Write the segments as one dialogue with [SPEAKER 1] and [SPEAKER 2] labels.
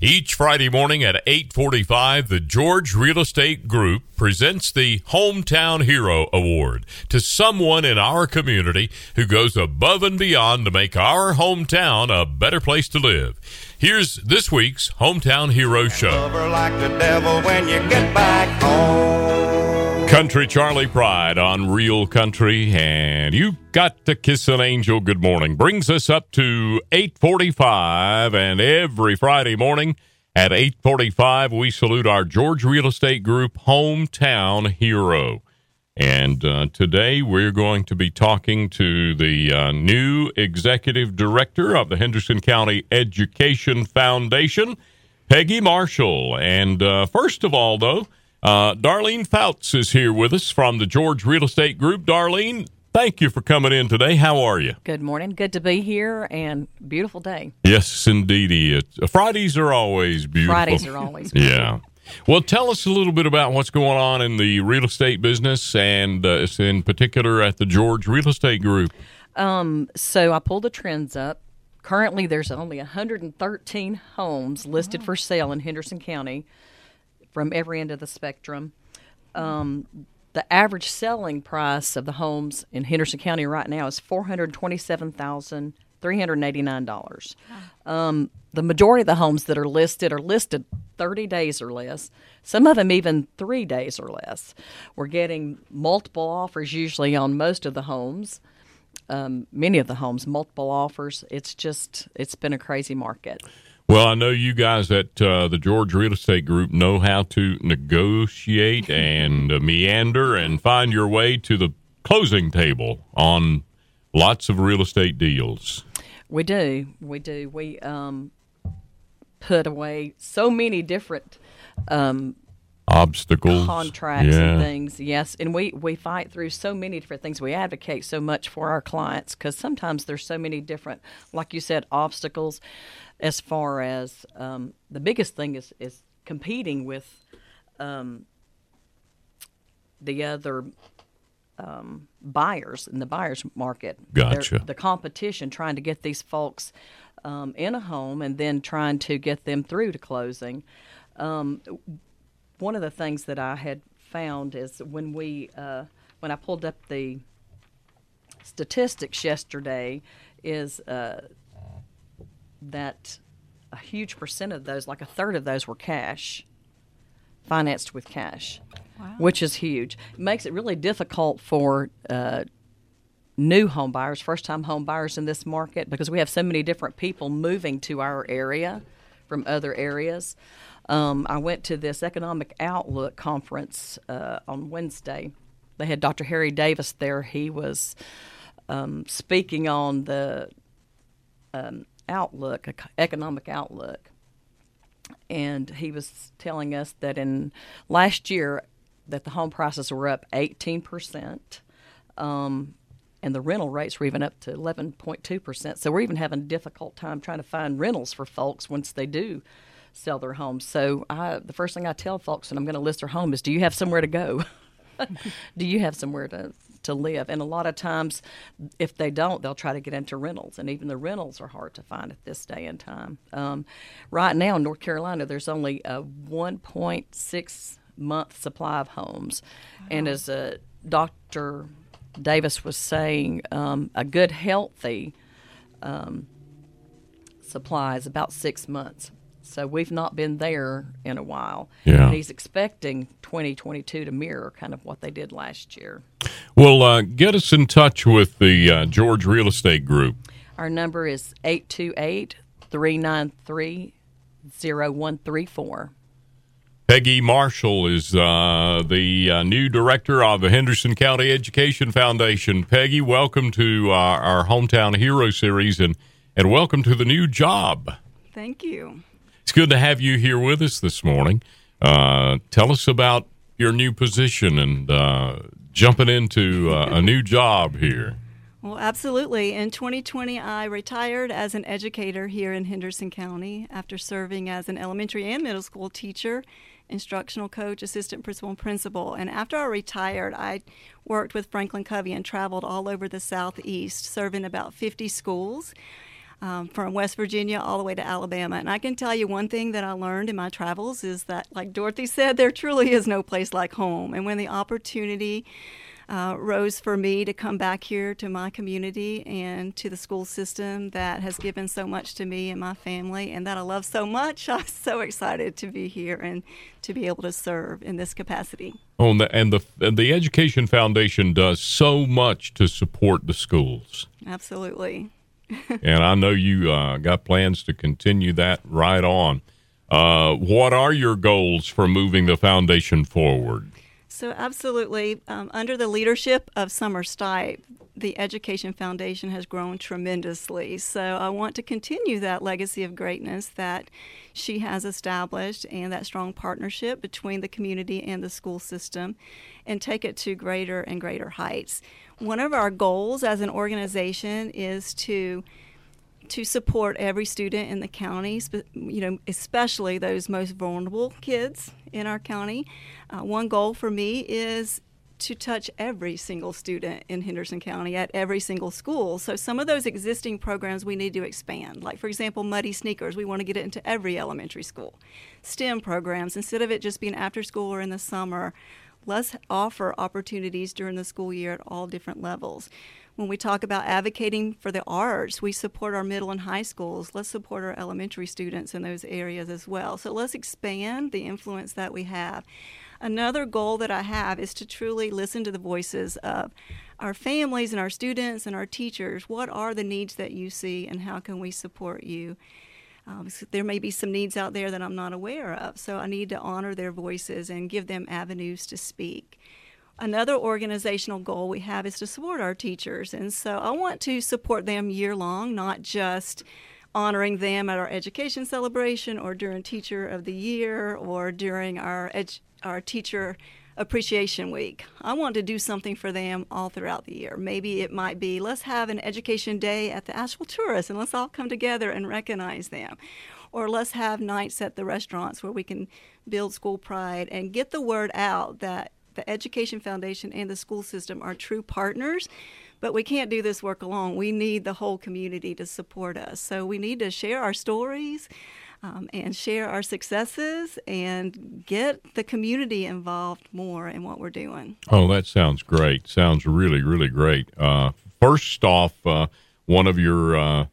[SPEAKER 1] Each Friday morning at 8:45, the George Real Estate Group presents the Hometown Hero Award to someone in our community who goes above and beyond to make our hometown a better place to live. Here's this week's Hometown Hero Show. Country Charley Pride on Real Country, and you got to kiss an angel. Good morning brings us up to eight forty-five, and every Friday morning at eight forty-five, we salute our George Real Estate Group hometown hero. And uh, today we're going to be talking to the uh, new executive director of the Henderson County Education Foundation, Peggy Marshall. And uh, first of all, though. Uh, Darlene Fouts is here with us from the George Real Estate Group. Darlene, thank you for coming in today. How are you?
[SPEAKER 2] Good morning. Good to be here and beautiful day.
[SPEAKER 1] Yes, indeed. Fridays are always beautiful.
[SPEAKER 2] Fridays are always beautiful.
[SPEAKER 1] yeah. Well, tell us a little bit about what's going on in the real estate business and uh, in particular at the George Real Estate Group.
[SPEAKER 2] Um, so I pulled the trends up. Currently, there's only 113 homes listed for sale in Henderson County from every end of the spectrum. Um, the average selling price of the homes in Henderson County right now is four hundred twenty-seven thousand three hundred eighty-nine dollars. Um, the majority of the homes that are listed are listed thirty days or less. Some of them even three days or less. We're getting multiple offers usually on most of the homes. Um, many of the homes, multiple offers. It's just it's been a crazy market.
[SPEAKER 1] Well, I know you guys at uh, the George Real Estate Group know how to negotiate and uh, meander and find your way to the closing table on lots of real estate deals.
[SPEAKER 2] We do. We do. We um, put away so many different um,
[SPEAKER 1] obstacles,
[SPEAKER 2] contracts, yeah. and things. Yes, and we we fight through so many different things. We advocate so much for our clients because sometimes there's so many different, like you said, obstacles as far as um, the biggest thing is, is competing with um, the other um, buyers in the buyers market.
[SPEAKER 1] Gotcha.
[SPEAKER 2] They're, the competition trying to get these folks um, in a home and then trying to get them through to closing. Um, one of the things that I had found is when we uh, when I pulled up the statistics yesterday is uh, that a huge percent of those, like a third of those, were cash, financed with cash, wow. which is huge. It makes it really difficult for uh, new home buyers, first time home buyers in this market, because we have so many different people moving to our area from other areas. Um, I went to this Economic Outlook conference uh, on Wednesday. They had Dr. Harry Davis there. He was um, speaking on the um, outlook, economic outlook. And he was telling us that in last year that the home prices were up 18%. Um, and the rental rates were even up to 11.2%. So we're even having a difficult time trying to find rentals for folks once they do sell their homes. So I, the first thing I tell folks when I'm going to list their home is, do you have somewhere to go? do you have somewhere to to live. And a lot of times, if they don't, they'll try to get into rentals, and even the rentals are hard to find at this day and time. Um, right now in North Carolina, there's only a 1.6 month supply of homes, wow. and as uh, Dr. Davis was saying, um, a good healthy um, supply is about six months. So we've not been there in a while.
[SPEAKER 1] Yeah.
[SPEAKER 2] And he's expecting 2022 to mirror kind of what they did last year.
[SPEAKER 1] Well, uh, get us in touch with the uh, George Real Estate Group.
[SPEAKER 2] Our number is 828 393 0134.
[SPEAKER 1] Peggy Marshall is uh, the uh, new director of the Henderson County Education Foundation. Peggy, welcome to uh, our Hometown Hero series and, and welcome to the new job.
[SPEAKER 3] Thank you.
[SPEAKER 1] It's good to have you here with us this morning. Uh, tell us about your new position and uh, jumping into uh, a new job here.
[SPEAKER 3] Well, absolutely. In 2020, I retired as an educator here in Henderson County after serving as an elementary and middle school teacher, instructional coach, assistant principal, and principal. And after I retired, I worked with Franklin Covey and traveled all over the Southeast, serving about 50 schools. Um, from West Virginia all the way to Alabama. And I can tell you one thing that I learned in my travels is that, like Dorothy said, there truly is no place like home. And when the opportunity uh, rose for me to come back here to my community and to the school system that has given so much to me and my family and that I love so much. I'm so excited to be here and to be able to serve in this capacity.
[SPEAKER 1] Oh, and the and the, and the Education Foundation does so much to support the schools.
[SPEAKER 3] Absolutely.
[SPEAKER 1] and I know you uh, got plans to continue that right on. Uh, what are your goals for moving the foundation forward?
[SPEAKER 3] So, absolutely. Um, under the leadership of Summer Stipe, the Education Foundation has grown tremendously. So, I want to continue that legacy of greatness that she has established and that strong partnership between the community and the school system and take it to greater and greater heights. One of our goals as an organization is to to support every student in the county, you know, especially those most vulnerable kids in our county. Uh, one goal for me is to touch every single student in Henderson County at every single school. So some of those existing programs we need to expand. Like for example, Muddy Sneakers, we want to get it into every elementary school. STEM programs, instead of it just being after school or in the summer, let's offer opportunities during the school year at all different levels when we talk about advocating for the arts, we support our middle and high schools. Let's support our elementary students in those areas as well. So let's expand the influence that we have. Another goal that I have is to truly listen to the voices of our families and our students and our teachers. What are the needs that you see, and how can we support you? Um, so there may be some needs out there that I'm not aware of, so I need to honor their voices and give them avenues to speak. Another organizational goal we have is to support our teachers. And so I want to support them year long, not just honoring them at our education celebration or during Teacher of the Year or during our, edu- our Teacher Appreciation Week. I want to do something for them all throughout the year. Maybe it might be let's have an education day at the Asheville Tourist and let's all come together and recognize them. Or let's have nights at the restaurants where we can build school pride and get the word out that the Education Foundation and the school system are true partners. But we can't do this work alone. We need the whole community to support us. So we need to share our stories um, and share our successes and get the community involved more in what we're doing.
[SPEAKER 1] Oh, that sounds great. Sounds really, really great. Uh, first off, uh, one of your uh,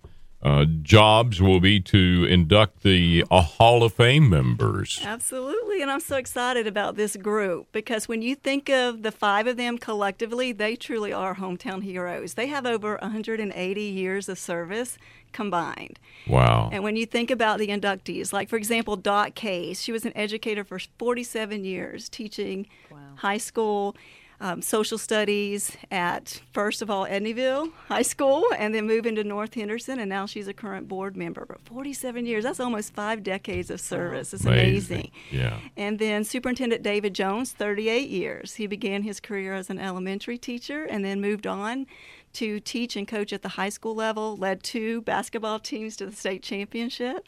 [SPEAKER 1] uh, jobs will be to induct the uh, Hall of Fame members.
[SPEAKER 3] Absolutely. And I'm so excited about this group because when you think of the five of them collectively, they truly are hometown heroes. They have over 180 years of service combined.
[SPEAKER 1] Wow.
[SPEAKER 3] And when you think about the inductees, like for example, Dot Case, she was an educator for 47 years teaching wow. high school um, social studies at first of all Edneyville High School, and then moved into North Henderson, and now she's a current board member. But 47 years—that's almost five decades of service. It's amazing. amazing.
[SPEAKER 1] Yeah.
[SPEAKER 3] And then Superintendent David Jones, 38 years. He began his career as an elementary teacher, and then moved on to teach and coach at the high school level. Led two basketball teams to the state championship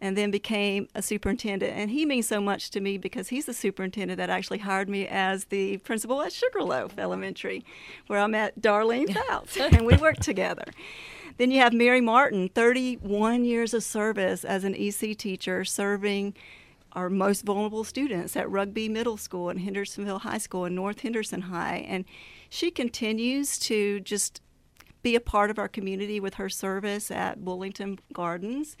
[SPEAKER 3] and then became a superintendent. And he means so much to me because he's the superintendent that actually hired me as the principal at Sugarloaf Elementary, where I met Darlene Fouts, and we worked together. Then you have Mary Martin, 31 years of service as an EC teacher, serving our most vulnerable students at Rugby Middle School and Hendersonville High School and North Henderson High. And she continues to just be a part of our community with her service at Bullington Gardens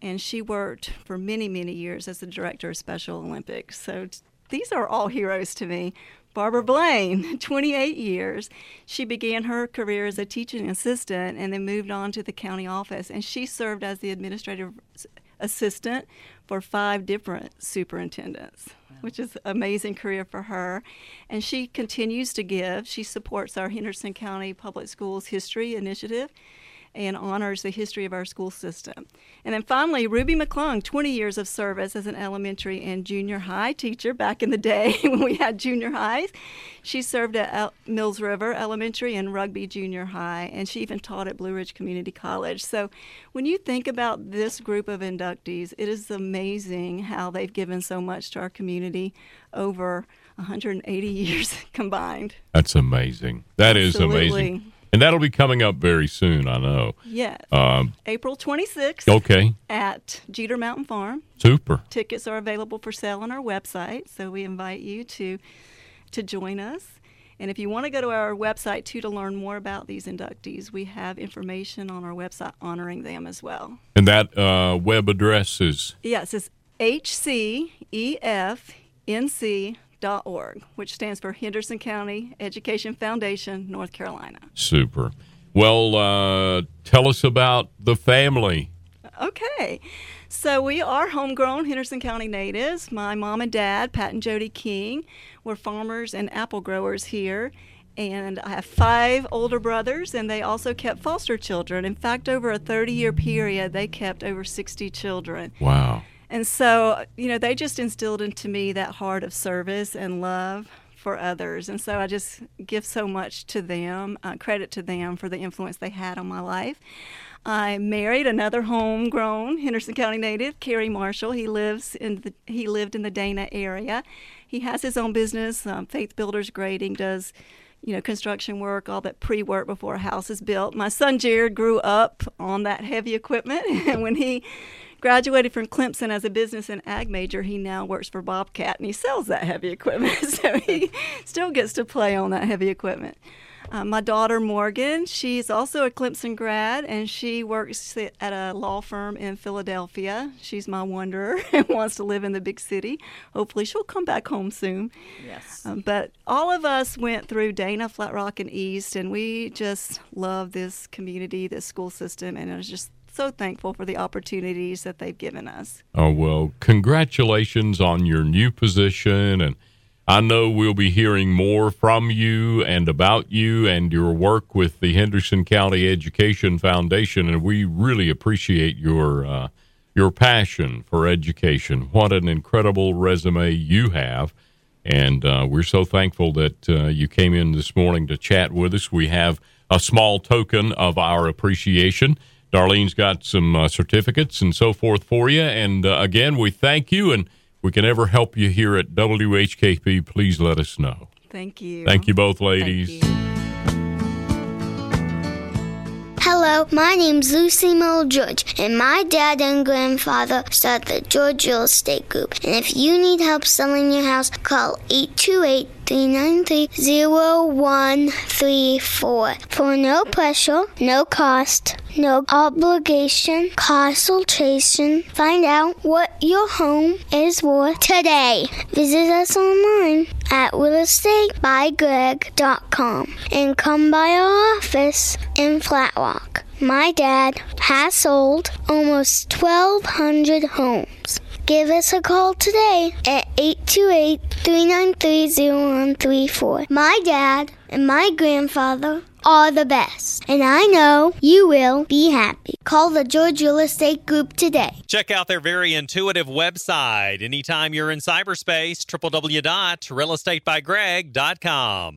[SPEAKER 3] and she worked for many, many years as the director of Special Olympics. So t- these are all heroes to me. Barbara Blaine, 28 years. She began her career as a teaching assistant and then moved on to the county office, and she served as the administrative assistant for five different superintendents, wow. which is amazing career for her. And she continues to give. She supports our Henderson County Public Schools History Initiative and honors the history of our school system. And then finally, Ruby McClung, 20 years of service as an elementary and junior high teacher back in the day when we had junior highs. She served at Mills River Elementary and Rugby Junior High, and she even taught at Blue Ridge Community College. So when you think about this group of inductees, it is amazing how they've given so much to our community over 180 years combined.
[SPEAKER 1] That's amazing. That is
[SPEAKER 3] Absolutely.
[SPEAKER 1] amazing. And that'll be coming up very soon, I know.
[SPEAKER 3] Yes.
[SPEAKER 1] Um,
[SPEAKER 3] April 26th
[SPEAKER 1] okay,
[SPEAKER 3] at Jeter Mountain Farm.
[SPEAKER 1] super.
[SPEAKER 3] Tickets are available for sale on our website, so we invite you to to join us. And if you want to go to our website too to learn more about these inductees, we have information on our website honoring them as well.
[SPEAKER 1] And that uh, web address is
[SPEAKER 3] Yes, it's hcefnc.org, which stands for Henderson County Education Foundation, North Carolina.
[SPEAKER 1] super. Well, uh, tell us about the family.
[SPEAKER 3] Okay. So we are homegrown Henderson County natives. My mom and dad, Pat and Jody King, were farmers and apple growers here. And I have five older brothers, and they also kept foster children. In fact, over a 30 year period, they kept over 60 children.
[SPEAKER 1] Wow.
[SPEAKER 3] And so, you know, they just instilled into me that heart of service and love for others. And so I just give so much to them, uh, credit to them for the influence they had on my life. I married another homegrown Henderson County native, Kerry Marshall. He lives in the he lived in the Dana area. He has his own business, um, Faith Builders Grading, does you know construction work, all that pre-work before a house is built. My son Jared grew up on that heavy equipment, and when he graduated from Clemson as a business and ag major, he now works for Bobcat and he sells that heavy equipment. so he still gets to play on that heavy equipment. Uh, my daughter Morgan, she's also a Clemson grad and she works at a law firm in Philadelphia. She's my wanderer and wants to live in the big city. Hopefully, she'll come back home soon.
[SPEAKER 2] Yes.
[SPEAKER 3] Um, but all of us went through Dana, Flat Rock, and East, and we just love this community, this school system, and I was just so thankful for the opportunities that they've given us.
[SPEAKER 1] Oh, well, congratulations on your new position. And I know we'll be hearing more from you and about you and your work with the Henderson County Education Foundation. And we really appreciate your, uh, your passion for education. What an incredible resume you have. And uh, we're so thankful that uh, you came in this morning to chat with us. We have a small token of our appreciation. Darlene's got some uh, certificates and so forth for you. And uh, again, we thank you. And we can ever help you here at WHKP, please let us know.
[SPEAKER 3] Thank you.
[SPEAKER 1] Thank you both, ladies.
[SPEAKER 3] you.
[SPEAKER 4] Hello, my name's Lucy Mo George, and my dad and grandfather started the George Real Estate Group. And if you need help selling your house, call 828 393 0134. For no pressure, no cost, no obligation, consultation, find out what your home is worth today. Visit us online at realestatebygreg.com and come by our office in Flat Rock. My dad has sold almost 1,200 homes. Give us a call today at 828 393 0134. My dad and my grandfather are the best, and I know you will be happy. Call the George Real Estate Group today.
[SPEAKER 5] Check out their very intuitive website anytime you're in cyberspace, www.realestatebygreg.com.